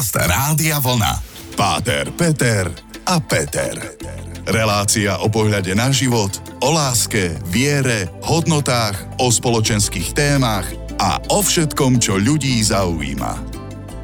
Podcast Rádia Vlna. Páter, Peter a Peter. Relácia o pohľade na život, o láske, viere, hodnotách, o spoločenských témach a o všetkom, čo ľudí zaujíma.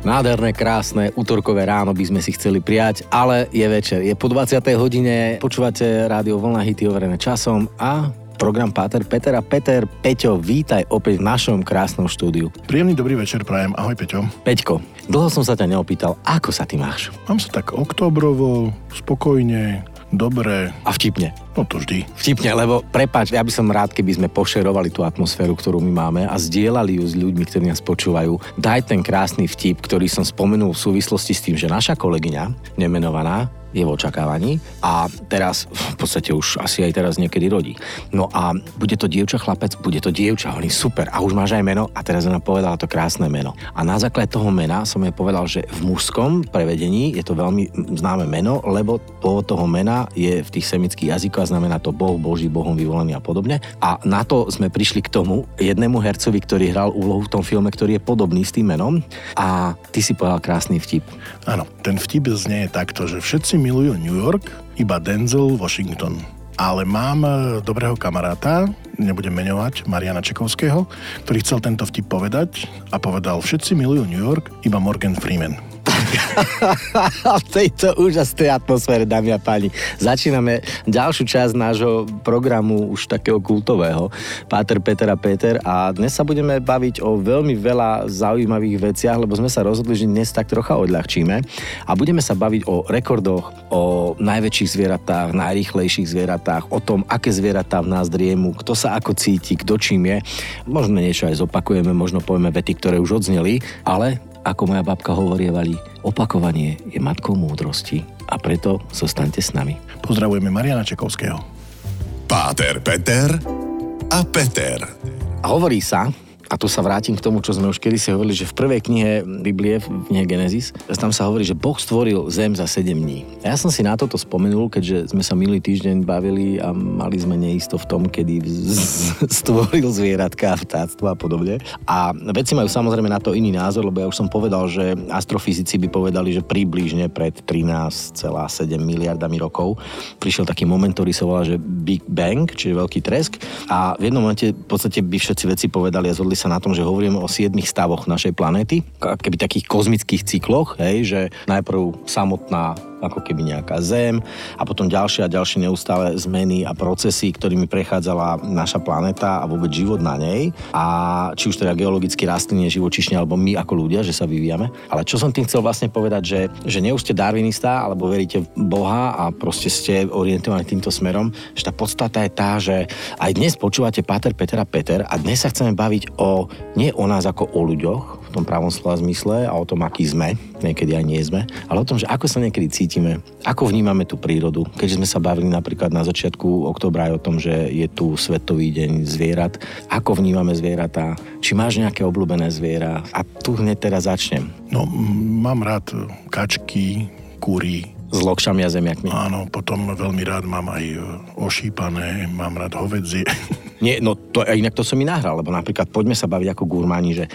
Nádherné, krásne, útorkové ráno by sme si chceli prijať, ale je večer. Je po 20. hodine, počúvate rádio Vlna hity overené časom a program Páter Peter a Peter. Peťo, vítaj opäť v našom krásnom štúdiu. Príjemný dobrý večer prajem. Ahoj Peťo. Peťko, dlho som sa ťa neopýtal, ako sa ty máš? Mám sa tak oktobrovo, spokojne, dobre. A vtipne. No to vždy. Vtipne, lebo prepáč, ja by som rád, keby sme pošerovali tú atmosféru, ktorú my máme a zdieľali ju s ľuďmi, ktorí nás počúvajú. Daj ten krásny vtip, ktorý som spomenul v súvislosti s tým, že naša kolegyňa, nemenovaná, je v očakávaní a teraz v podstate už asi aj teraz niekedy rodí. No a bude to dievča chlapec, bude to dievča, hovorím super a už máš aj meno a teraz ona povedala to krásne meno. A na základe toho mena som jej povedal, že v mužskom prevedení je to veľmi známe meno, lebo pôvod toho mena je v tých semických jazykoch a znamená to Boh, Boží, Bohom vyvolený a podobne. A na to sme prišli k tomu jednému hercovi, ktorý hral úlohu v tom filme, ktorý je podobný s tým menom a ty si povedal krásny vtip. Áno, ten vtip znie takto, že všetci milujú New York, iba Denzel Washington. Ale mám e, dobrého kamaráta, nebudem menovať, Mariana Čekovského, ktorý chcel tento vtip povedať a povedal, všetci milujú New York, iba Morgan Freeman. v tejto úžasnej atmosfére, dámy a páni, začíname ďalšiu časť nášho programu už takého kultového. Páter, Peter a Peter a dnes sa budeme baviť o veľmi veľa zaujímavých veciach, lebo sme sa rozhodli, že dnes tak trocha odľahčíme a budeme sa baviť o rekordoch, o najväčších zvieratách, najrýchlejších zvieratách, o tom, aké zvieratá v nás driemu, kto sa ako cíti, kto čím je. Možno niečo aj zopakujeme, možno povieme vety, ktoré už odzneli, ale ako moja babka hovorievali, opakovanie je matkou múdrosti a preto zostaňte s nami. Pozdravujeme Mariana Čekovského. Páter Peter a Peter. A hovorí sa, a tu sa vrátim k tomu, čo sme už kedy si hovorili, že v prvej knihe Biblie, v knihe Genesis, tam sa hovorí, že Boh stvoril zem za 7 dní. A ja som si na toto spomenul, keďže sme sa minulý týždeň bavili a mali sme neisto v tom, kedy stvoril zvieratka, vtáctvo a podobne. A veci majú samozrejme na to iný názor, lebo ja už som povedal, že astrofyzici by povedali, že približne pred 13,7 miliardami rokov prišiel taký moment, ktorý sa volá, že Big Bang, čiže veľký tresk. A v jednom momente v podstate by všetci veci povedali a zhodli sa na tom, že hovoríme o siedmých stavoch našej planéty, keby takých kozmických cykloch, hej, že najprv samotná ako keby nejaká zem a potom ďalšie a ďalšie neustále zmeny a procesy, ktorými prechádzala naša planéta a vôbec život na nej. A či už teda geologicky rastliny, živočišne alebo my ako ľudia, že sa vyvíjame. Ale čo som tým chcel vlastne povedať, že, že neúste ste darwinista alebo veríte v Boha a proste ste orientovaní týmto smerom, že tá podstata je tá, že aj dnes počúvate Pater, Peter a Peter a dnes sa chceme baviť o, nie o nás ako o ľuďoch, tom pravom slova zmysle a o tom, aký sme, niekedy aj nie sme, ale o tom, že ako sa niekedy cítime, ako vnímame tú prírodu. Keďže sme sa bavili napríklad na začiatku oktobra aj o tom, že je tu Svetový deň zvierat, ako vnímame zvieratá, či máš nejaké obľúbené zviera a tu hneď teraz začnem. No, mám rád kačky, kúry, s lokšami a zemiakmi. Áno, potom veľmi rád mám aj ošípané, mám rád hovedzie. Nie, no to, inak to som mi nahral, lebo napríklad poďme sa baviť ako gurmáni, že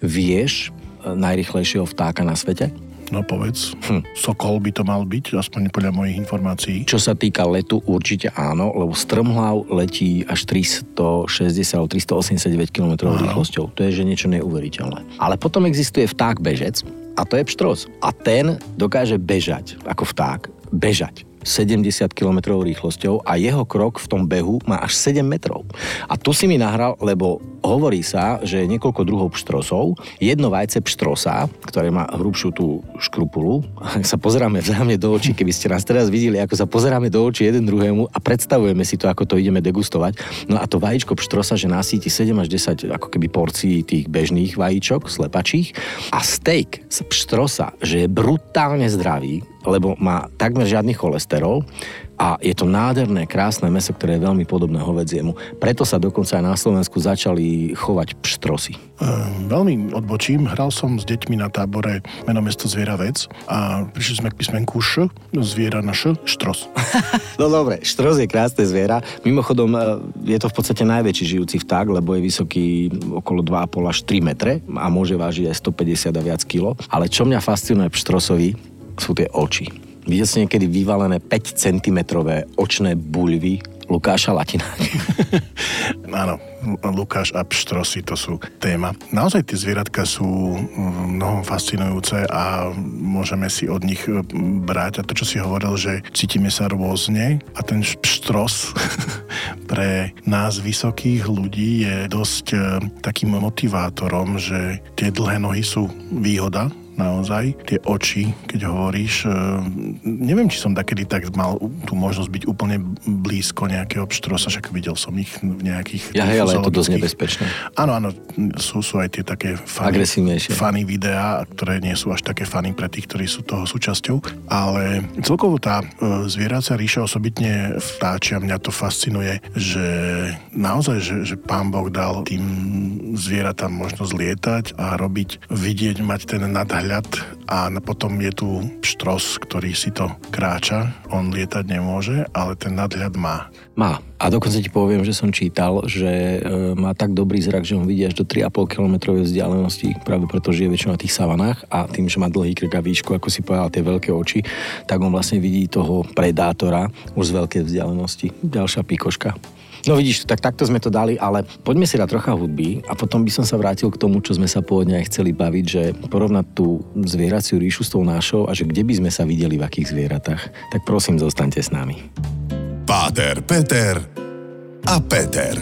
vieš e, najrychlejšieho vtáka na svete? No povedz, hm. Sokol by to mal byť, aspoň podľa mojich informácií. Čo sa týka letu, určite áno, lebo strmhlav letí až 360 alebo 389 km rýchlosťou. To je že niečo neuveriteľné. Ale potom existuje vták bežec, a to je pštros. A ten dokáže bežať ako vták, bežať 70 km rýchlosťou a jeho krok v tom behu má až 7 metrov. A tu si mi nahral, lebo hovorí sa, že je niekoľko druhov pštrosov. Jedno vajce pštrosa, ktoré má hrubšiu tú škrupulu. Ak sa pozeráme vzájomne do očí, keby ste nás teraz videli, ako sa pozeráme do očí jeden druhému a predstavujeme si to, ako to ideme degustovať. No a to vajíčko pštrosa, že nasíti 7 až 10 ako keby porcií tých bežných vajíčok, slepačích. A steak z pštrosa, že je brutálne zdravý, lebo má takmer žiadny cholesterol a je to nádherné, krásne meso, ktoré je veľmi podobné hovedziemu. Preto sa dokonca aj na Slovensku začali chovať pštrosy. Uh, veľmi odbočím. Hral som s deťmi na tábore meno mesto Zviera vec a prišli sme k písmenku Š, zviera na Š, štros. no dobre, štros je krásne zviera. Mimochodom, e, je to v podstate najväčší žijúci vták, lebo je vysoký okolo 2,5 až 3 metre a môže vážiť aj 150 a viac kilo. Ale čo mňa fascinuje v štrosovi, sú tie oči. Videl si niekedy vyvalené 5 cm očné buľvy Lukáša Latina. Áno, Lukáš a pštrosy, to sú téma. Naozaj tie zvieratka sú mm, mnohom fascinujúce a môžeme si od nich mm, brať. A to, čo si hovoril, že cítime sa rôzne a ten pštros pre nás vysokých ľudí je dosť e, takým motivátorom, že tie dlhé nohy sú výhoda naozaj. Tie oči, keď hovoríš, e, neviem, či som takedy tak mal tú možnosť byť úplne blízko nejakého pštrosa, však videl som ich v nejakých... Ja, hej, ale je to dosť nebezpečné. Áno, áno, sú, sú aj tie také funny, funny videá, ktoré nie sú až také funny pre tých, ktorí sú toho súčasťou, ale celkovo tá e, zvieracia ríša, osobitne vtáčia, mňa to fascinuje, že naozaj, že, že pán Boh dal tým zvieratám možnosť lietať a robiť, vidieť, mať ten nadhľad nadhľad a potom je tu štros, ktorý si to kráča. On lietať nemôže, ale ten nadhľad má. Má. A dokonca ti poviem, že som čítal, že e, má tak dobrý zrak, že on vidí až do 3,5 km vzdialenosti, práve preto žije väčšinou na tých savanách a tým, že má dlhý krk a výšku, ako si povedal, tie veľké oči, tak on vlastne vidí toho predátora už z veľkej vzdialenosti. Ďalšia pikoška. No vidíš, tak takto sme to dali, ale poďme si dať trocha hudby a potom by som sa vrátil k tomu, čo sme sa pôvodne aj chceli baviť, že porovnať tú zvieraciu ríšu s tou našou a že kde by sme sa videli v akých zvieratách. Tak prosím, zostaňte s nami. Páter, Peter a Peter.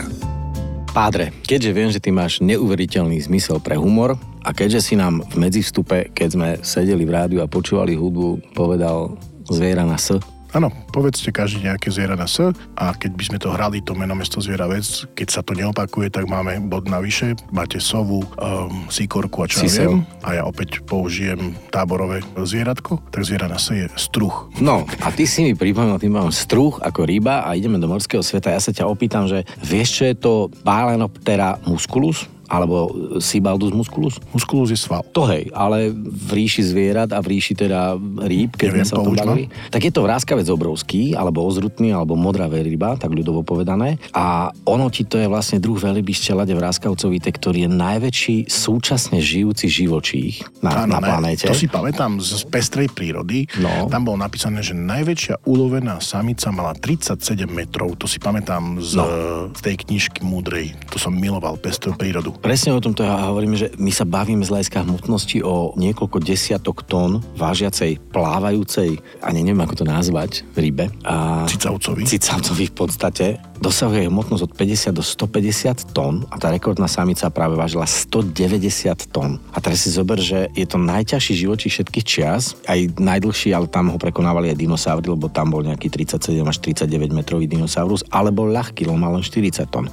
Pádre, keďže viem, že ty máš neuveriteľný zmysel pre humor a keďže si nám v medzivstupe, keď sme sedeli v rádiu a počúvali hudbu, povedal zviera na S, Áno, povedzte každý nejaké zviera na S a keď by sme to hrali, to meno mesto zviera vec, keď sa to neopakuje, tak máme bod navyše, máte sovu, um, síkorku a čo ja viem. A ja opäť použijem táborové zvieratko, tak zviera na S je struh. No a ty si mi pripomínal, tým mám struh ako ryba a ideme do morského sveta. Ja sa ťa opýtam, že vieš, čo je to Balenoptera musculus? Alebo Sibaldus musculus? Musculus je sval. To hej, ale v ríši zvierat a v ríši teda rýb, keď Neviem, sme sa o tom bavili, tak je to vráskavec obrovský, alebo ozrutný, alebo modrá ryba, tak ľudovo povedané. A ono ti to je vlastne druh veľbyšťa lade vráskavcovite, ktorý je najväčší súčasne žijúci živočích na, ano, na planéte. To si pamätám z pestrej prírody. No. Tam bolo napísané, že najväčšia ulovená samica mala 37 metrov. To si pamätám z, no. z tej knižky múdrej. To som miloval pestrú prírodu. Presne o tomto ja hovoríme, že my sa bavíme z hľadiska hmotnosti o niekoľko desiatok tón vážiacej, plávajúcej, ani neviem ako to nazvať, rybe. A cicavcovi. Cicavcovi v podstate. Dosahuje hmotnosť od 50 do 150 tón a tá rekordná samica práve vážila 190 tón. A teraz si zober, že je to najťažší živočí všetkých čias, aj najdlhší, ale tam ho prekonávali aj dinosaury, lebo tam bol nejaký 37 až 39 metrový dinosaurus, alebo ľahký, lebo mal len 40 tón.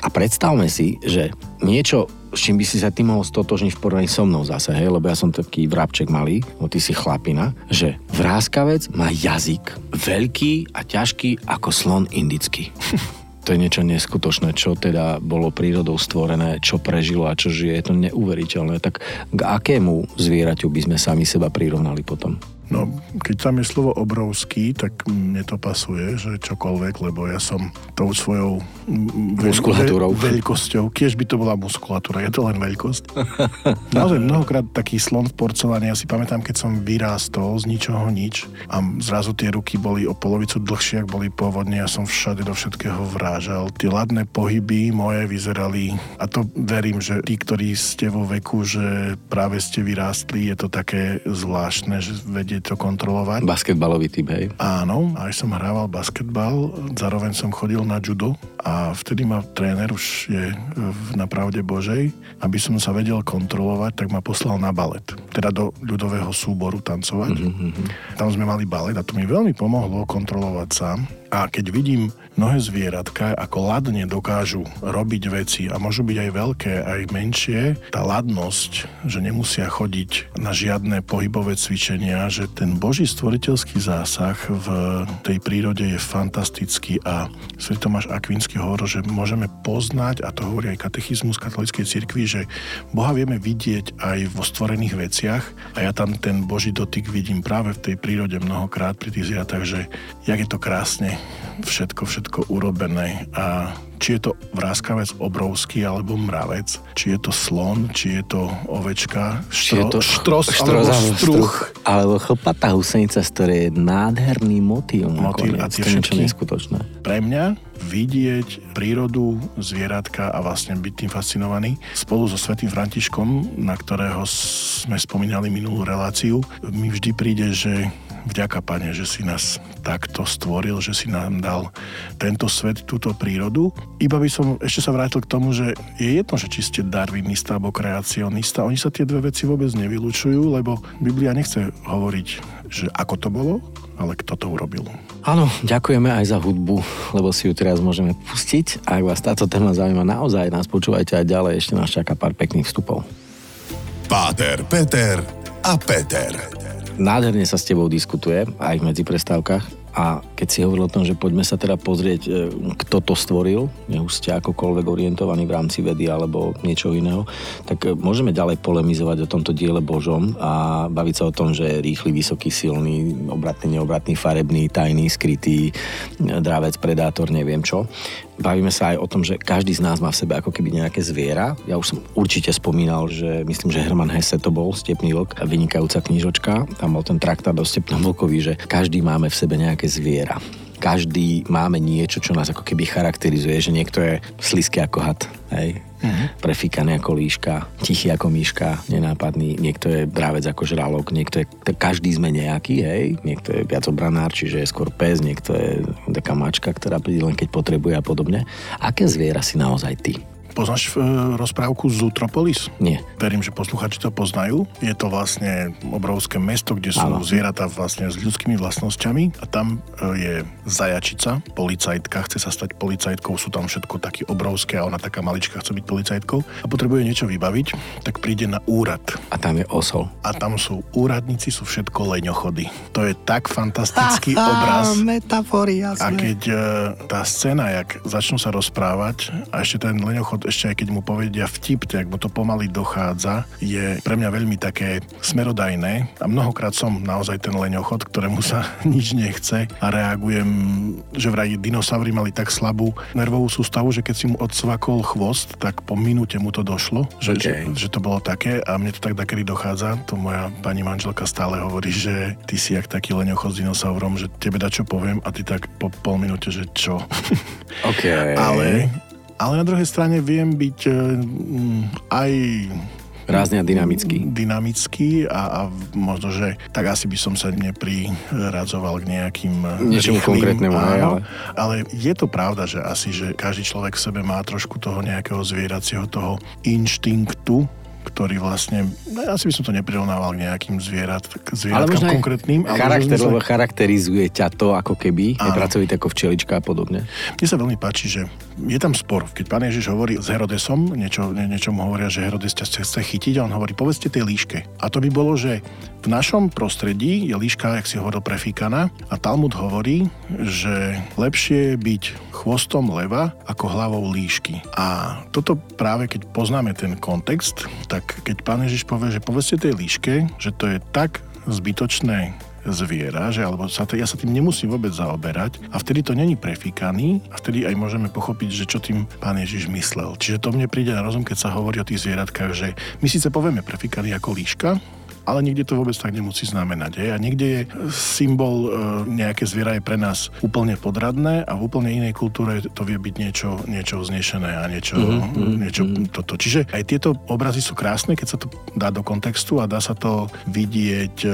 A predstavme si, že niečo, s čím by si sa ty mohol stotožniť v porovnaní so mnou zase, hej, lebo ja som taký vrabček malý, no ty si chlapina, že vráskavec má jazyk veľký a ťažký ako slon indický. to je niečo neskutočné, čo teda bolo prírodou stvorené, čo prežilo a čo žije, je to neuveriteľné. Tak k akému zvieraťu by sme sami seba prirovnali potom? No, keď tam je slovo obrovský, tak mne to pasuje, že čokoľvek, lebo ja som tou svojou muskulatúrou. Veľ, veľkosťou, kiež by to bola muskulatúra, je to len veľkosť. Naozaj mnohokrát taký slon v porceláne, ja si pamätám, keď som vyrástol z ničoho nič a zrazu tie ruky boli o polovicu dlhšie, ak boli pôvodne, ja som všade do všetkého vrážal. Tie ladné pohyby moje vyzerali, a to verím, že tí, ktorí ste vo veku, že práve ste vyrástli, je to také zvláštne, že vedie to kontrolovať. Basketbalový typ, hej? Áno, aj som hrával basketbal, zároveň som chodil na judo A vtedy ma tréner už je na pravde Božej, aby som sa vedel kontrolovať, tak ma poslal na balet. Teda do ľudového súboru tancovať. Mm-hmm. Tam sme mali balet a to mi veľmi pomohlo kontrolovať sám. A keď vidím mnohé zvieratka, ako ladne dokážu robiť veci a môžu byť aj veľké, aj menšie, tá ladnosť, že nemusia chodiť na žiadne pohybové cvičenia, že ten boží stvoriteľský zásah v tej prírode je fantastický a Sv. Tomáš Akvinský hovoril, že môžeme poznať, a to hovorí aj katechizmus katolíckej cirkvi, že Boha vieme vidieť aj vo stvorených veciach a ja tam ten boží dotyk vidím práve v tej prírode mnohokrát pri tých zvieratách, že jak je to krásne všetko, všetko urobené a či je to vráskavec obrovský alebo mravec, či je to slon, či je to ovečka, štro, je to štros, štros alebo struch. Alebo chlpatá husenica, z ktorej je nádherný motýl. Motýl a tie všetky. neskutočné. Pre mňa vidieť prírodu, zvieratka a vlastne byť tým fascinovaný. Spolu so Svetým Františkom, na ktorého sme spomínali minulú reláciu, mi vždy príde, že Vďaka, Pane, že si nás takto stvoril, že si nám dal tento svet, túto prírodu. Iba by som ešte sa vrátil k tomu, že je jedno, že či ste darwinista alebo kreacionista. Oni sa tie dve veci vôbec nevylučujú, lebo Biblia nechce hovoriť, že ako to bolo, ale kto to urobil. Áno, ďakujeme aj za hudbu, lebo si ju teraz môžeme pustiť. A ak vás táto téma zaujíma naozaj, nás počúvajte aj ďalej, ešte nás čaká pár pekných vstupov. Páter, Peter a Peter nádherne sa s tebou diskutuje aj v medzi prestávkach a keď si hovoril o tom, že poďme sa teda pozrieť, e, kto to stvoril, nech už ste akokoľvek orientovaní v rámci vedy alebo niečo iného, tak e, môžeme ďalej polemizovať o tomto diele Božom a baviť sa o tom, že rýchly, vysoký, silný, obratný, neobratný, farebný, tajný, skrytý, e, drávec, predátor, neviem čo. Bavíme sa aj o tom, že každý z nás má v sebe ako keby nejaké zviera. Ja už som určite spomínal, že myslím, že Herman Hesse to bol, Stepný vlk, vynikajúca knižočka. Tam bol ten traktát o Stepnom vlkovi, že každý máme v sebe nejaké zviera každý máme niečo, čo nás ako keby charakterizuje, že niekto je slisky ako had, hej, uh-huh. prefíkaný ako líška, tichý ako myška, nenápadný, niekto je drávec ako žralok, niekto je, každý sme nejaký, hej, niekto je viac obranár, čiže je skôr pes, niekto je taká mačka, ktorá príde len keď potrebuje a podobne. Aké zviera si naozaj ty? Poznáš e, rozprávku Zootropolis? Nie. Verím, že posluchači to poznajú. Je to vlastne obrovské mesto, kde sú zvieratá vlastne s ľudskými vlastnosťami a tam e, je zajačica, policajtka, chce sa stať policajtkou, sú tam všetko také obrovské a ona taká malička chce byť policajtkou a potrebuje niečo vybaviť, tak príde na úrad. A tam je osol. A tam sú úradníci, sú všetko leňochody. To je tak fantastický obraz. Metafory, jasne. A keď e, tá scéna, jak začnú sa rozprávať a ešte ten leňochod ešte aj keď mu povedia vtip, tak mu to pomaly dochádza, je pre mňa veľmi také smerodajné a mnohokrát som naozaj ten leňochod, ktorému sa nič nechce a reagujem, že vraj dinosaury mali tak slabú nervovú sústavu, že keď si mu odsvakol chvost, tak po minúte mu to došlo, že, okay. že, že to bolo také a mne to tak takedy dochádza. To moja pani manželka stále hovorí, že ty si jak taký leňochod s dinosaurom, že tebe da čo poviem a ty tak po pol minúte, že čo. Okay. Ale ale na druhej strane viem byť e, aj Rázne a dynamický. Dynamický a, a možno, že tak asi by som sa nepriradzoval k nejakým e, Niečomu konkrétnemu, áno, ale... ale je to pravda, že asi, že každý človek v sebe má trošku toho nejakého zvieracieho toho inštinktu, ktorý vlastne, no ja si by som to neprirovnával k nejakým zvierat, k zvieratkám ale konkrétnym. Ale charakter, lebo charakterizuje ťa to ako keby, je pracovité ako včelička a podobne. Mne sa veľmi páči, že je tam spor. Keď pán Ježiš hovorí s Herodesom, niečo, nie, niečo mu hovoria, že Herodes ťa chce chytiť a on hovorí, povedzte tej líške. A to by bolo, že v našom prostredí je líška, jak si hovoril, prefíkaná a Talmud hovorí, že lepšie je byť chvostom leva ako hlavou líšky. A toto práve keď poznáme ten kontext, tak keď pán Ježiš povie, že povedzte tej líške, že to je tak zbytočné zviera, že alebo sa ja sa tým nemusím vôbec zaoberať a vtedy to není prefíkaný a vtedy aj môžeme pochopiť, že čo tým pán Ježiš myslel. Čiže to mne príde na rozum, keď sa hovorí o tých zvieratkách, že my síce povieme prefíkaný ako líška, ale niekde to vôbec tak nemusí znamenať. Hej? A niekde je symbol, e, nejaké zviera je pre nás úplne podradné a v úplne inej kultúre to vie byť niečo, niečo vznešené a niečo, mm-hmm. niečo mm-hmm. toto. Čiže aj tieto obrazy sú krásne, keď sa to dá do kontextu a dá sa to vidieť e,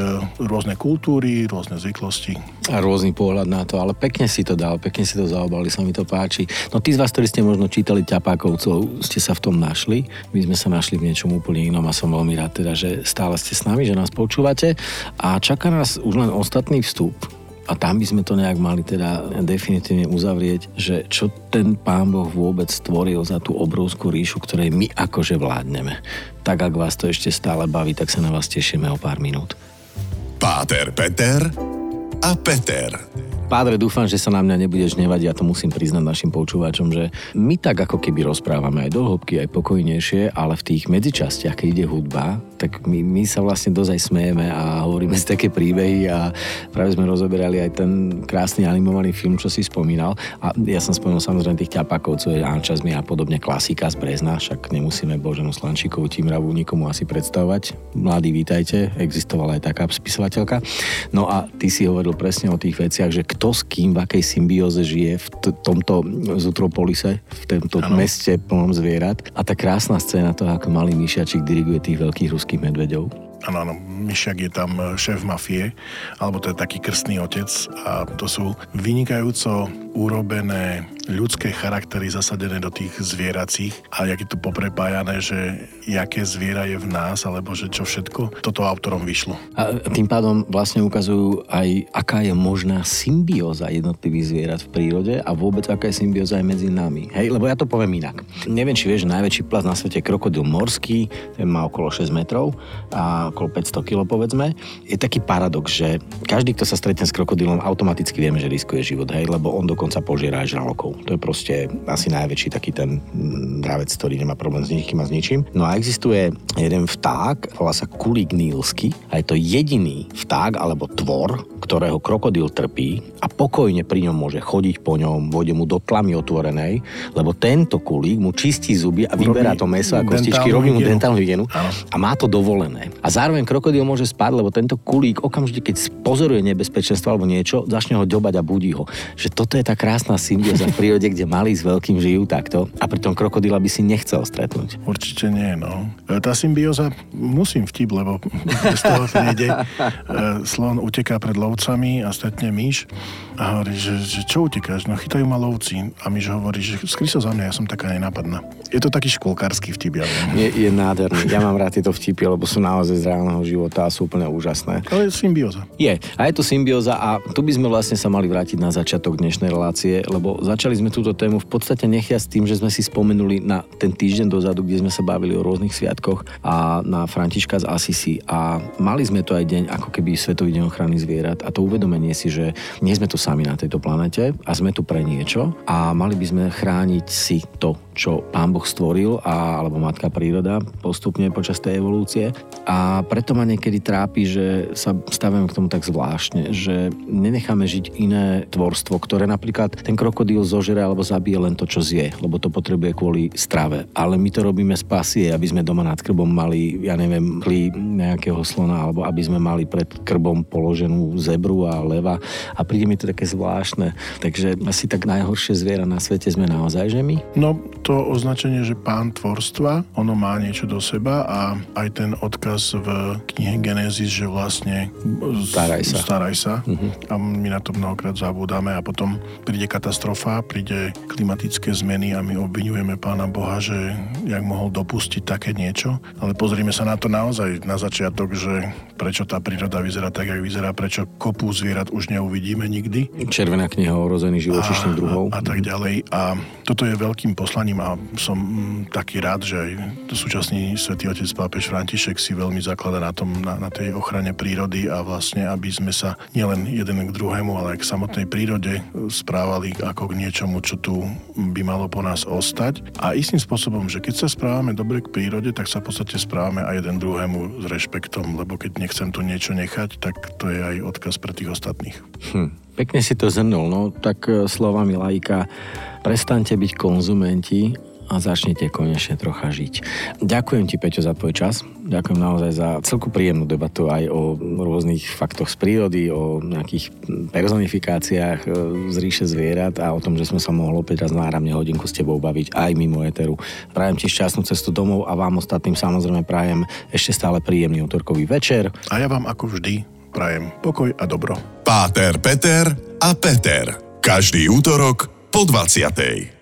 rôzne kultúry, rôzne zvyklosti. A rôzny pohľad na to, ale pekne si to dal, pekne si to zaobali, sa mi to páči. No tí z vás, ktorí ste možno čítali Ťapákovcov, ste sa v tom našli. My sme sa našli v niečom úplne inom a som veľmi rád teda, že stále ste s nami, že nás počúvate a čaká nás už len ostatný vstup a tam by sme to nejak mali teda definitívne uzavrieť, že čo ten pán Boh vôbec stvoril za tú obrovskú ríšu, ktorej my akože vládneme. Tak ak vás to ešte stále baví, tak sa na vás tešíme o pár minút. Páter Peter a Peter. Pádre, dúfam, že sa na mňa nebudeš nevať, ja to musím priznať našim počúvačom, že my tak ako keby rozprávame aj do hĺbky, aj pokojnejšie, ale v tých medzičastiach, keď ide hudba, tak my, my sa vlastne dosť aj smejeme a hovoríme si také príbehy a práve sme rozoberali aj ten krásny animovaný film, čo si spomínal. A ja som spomenul samozrejme tých ťapakovcov, Ančazmi a podobne klasika z Brezna, však nemusíme Boženu Slančíkovú Timravu nikomu asi predstavovať. Mladí, vítajte, existovala aj taká spisovateľka. No a ty si hovoril presne o tých veciach, že kto s kým, v akej symbióze žije v t- tomto Zutropolise, v tomto ano. meste plnom zvierat. A tá krásna scéna toho, ako malý myšiačik diriguje tých veľkých ruských medveďov. Áno, áno, Myšiak je tam e, šéf mafie, alebo to je taký krstný otec a to sú vynikajúco urobené ľudské charaktery zasadené do tých zvieracích a jak je to poprepájané, že jaké zviera je v nás, alebo že čo všetko, toto autorom vyšlo. A tým pádom vlastne ukazujú aj, aká je možná symbióza jednotlivých zvierat v prírode a vôbec aká je symbióza aj medzi nami. Hej, lebo ja to poviem inak. Neviem, či vieš, najväčší plast na svete je krokodil morský, ten má okolo 6 metrov a okolo 500 kg povedzme. Je taký paradox, že každý, kto sa stretne s krokodílom, automaticky vieme, že riskuje život, hej, lebo on dokonca požiera aj žralokov. To je proste asi najväčší taký ten dravec, ktorý nemá problém s nikým a s ničím. No a existuje jeden vták, volá sa kulík nílsky a je to jediný vták alebo tvor, ktorého krokodíl trpí a pokojne pri ňom môže chodiť po ňom, vôjde mu do tlamy otvorenej, lebo tento kulík mu čistí zuby a vyberá to meso a kostičky, robí mu dentálnu hygienu a má to dovolené. A zároveň krokodíl môže spať, lebo tento kulík okamžite, keď pozoruje nebezpečenstvo alebo niečo, začne ho ďobať a budí ho. Že toto je tá krásna symbióza v prírode, kde malí s veľkým žijú takto a pritom krokodíla by si nechcel stretnúť. Určite nie, no. E, tá symbióza, musím vtip, lebo z toho nejde. E, slon uteká pred lovcami a stretne myš a hovorí, že, že čo utekáš? No chytajú ma lovci. A myš hovorí, že skry sa za mňa, ja som taká nenápadná. Je to taký školkársky vtip, ja viem. Je, je nádherný. Ja mám rád tieto vtipy, lebo sú naozaj z reálneho života a sú úplne úžasné. Ale je symbióza. Je. A je to symbióza a tu by sme vlastne sa mali vrátiť na začiatok dnešnej relácie, lebo začali sme túto tému v podstate nechia s tým, že sme si spomenuli na ten týždeň dozadu, kde sme sa bavili o rôznych sviatkoch a na Františka z Asisi a mali sme to aj deň ako keby Svetový deň ochrany zvierat. A to uvedomenie si, že nie sme tu sami na tejto planete a sme tu pre niečo. A mali by sme chrániť si to, čo Pán Boh stvoril a, alebo Matka príroda postupne počas tej evolúcie. A preto ma niekedy trápi, že sa stavíme k tomu tak zvláštne, že nenecháme žiť iné tvorstvo, ktoré napríklad ten krokodíl zožere alebo zabije len to, čo zje, lebo to potrebuje kvôli strave. Ale my to robíme z pasie, aby sme doma nad krbom mali, ja neviem, kli nejakého slona, alebo aby sme mali pred krbom položenú zebru a leva. A príde mi to také zvláštne. Takže asi tak najhoršie zviera na svete sme naozaj, že my? No, to označenie, že pán tvorstva, ono má niečo do seba a aj ten odkaz v knihe Genesis, že vlastne staraj sa, staraj sa uh-huh. a my na to mnohokrát zabúdame a potom príde katastrofa, príde klimatické zmeny a my obvinujeme pána Boha, že jak mohol dopustiť také niečo, ale pozrime sa na to naozaj na začiatok, že prečo tá príroda vyzerá tak, jak vyzerá, prečo kopu zvierat už neuvidíme nikdy. Červená kniha o rození živočišných druhov. A, a tak ďalej. A toto je veľkým poslaním a som taký rád, že aj súčasný svätý otec pápež František si veľmi zaklada na, tom, na, na tej ochrane prírody a vlastne, aby sme sa nielen jeden k druhému, ale aj k samotnej prírode správali ako k niečomu, čo tu by malo po nás ostať. A istým spôsobom, že keď sa správame dobre k prírode, tak sa v podstate správame aj jeden druhému s rešpektom, lebo keď nechcem tu niečo nechať, tak to je aj odkaz pre tých ostatných. Hm. Pekne si to zhrnul, no tak e, slovami lajka, prestaňte byť konzumenti a začnete konečne trocha žiť. Ďakujem ti, Peťo, za tvoj čas. Ďakujem naozaj za celku príjemnú debatu aj o rôznych faktoch z prírody, o nejakých personifikáciách e, z ríše zvierat a o tom, že sme sa mohli opäť raz náramne hodinku s tebou baviť aj mimo éteru. Prajem ti šťastnú cestu domov a vám ostatným samozrejme prajem ešte stále príjemný útorkový večer. A ja vám ako vždy prajem pokoj a dobro. Páter, Peter a Peter. Každý útorok po 20.